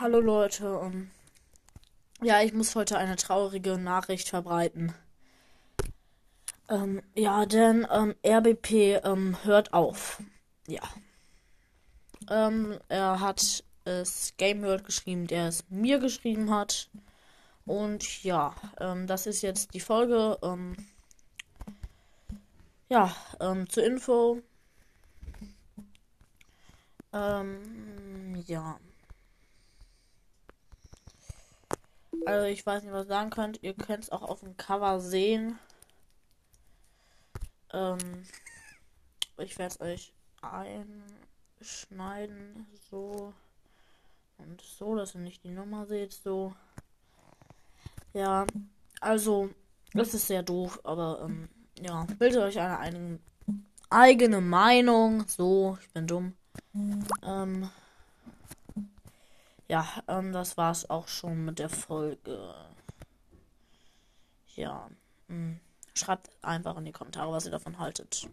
Hallo Leute, ähm, ja, ich muss heute eine traurige Nachricht verbreiten. Ähm, ja, denn ähm, RBP ähm, hört auf. Ja. Ähm, er hat es Game World geschrieben, der es mir geschrieben hat. Und ja, ähm, das ist jetzt die Folge. Ja, zur Info. Ja. Also ich weiß nicht, was ihr sagen könnt. Ihr könnt es auch auf dem Cover sehen. Ähm, ich werde es euch einschneiden. So. Und so, dass ihr nicht die Nummer seht. So. Ja. Also, das ist sehr doof, aber ähm, ja. Bildet euch eine, eine eigene Meinung. So, ich bin dumm. Ähm, ja, ähm, das war's auch schon mit der Folge. Ja. Mh. Hm. Schreibt einfach in die Kommentare, was ihr davon haltet.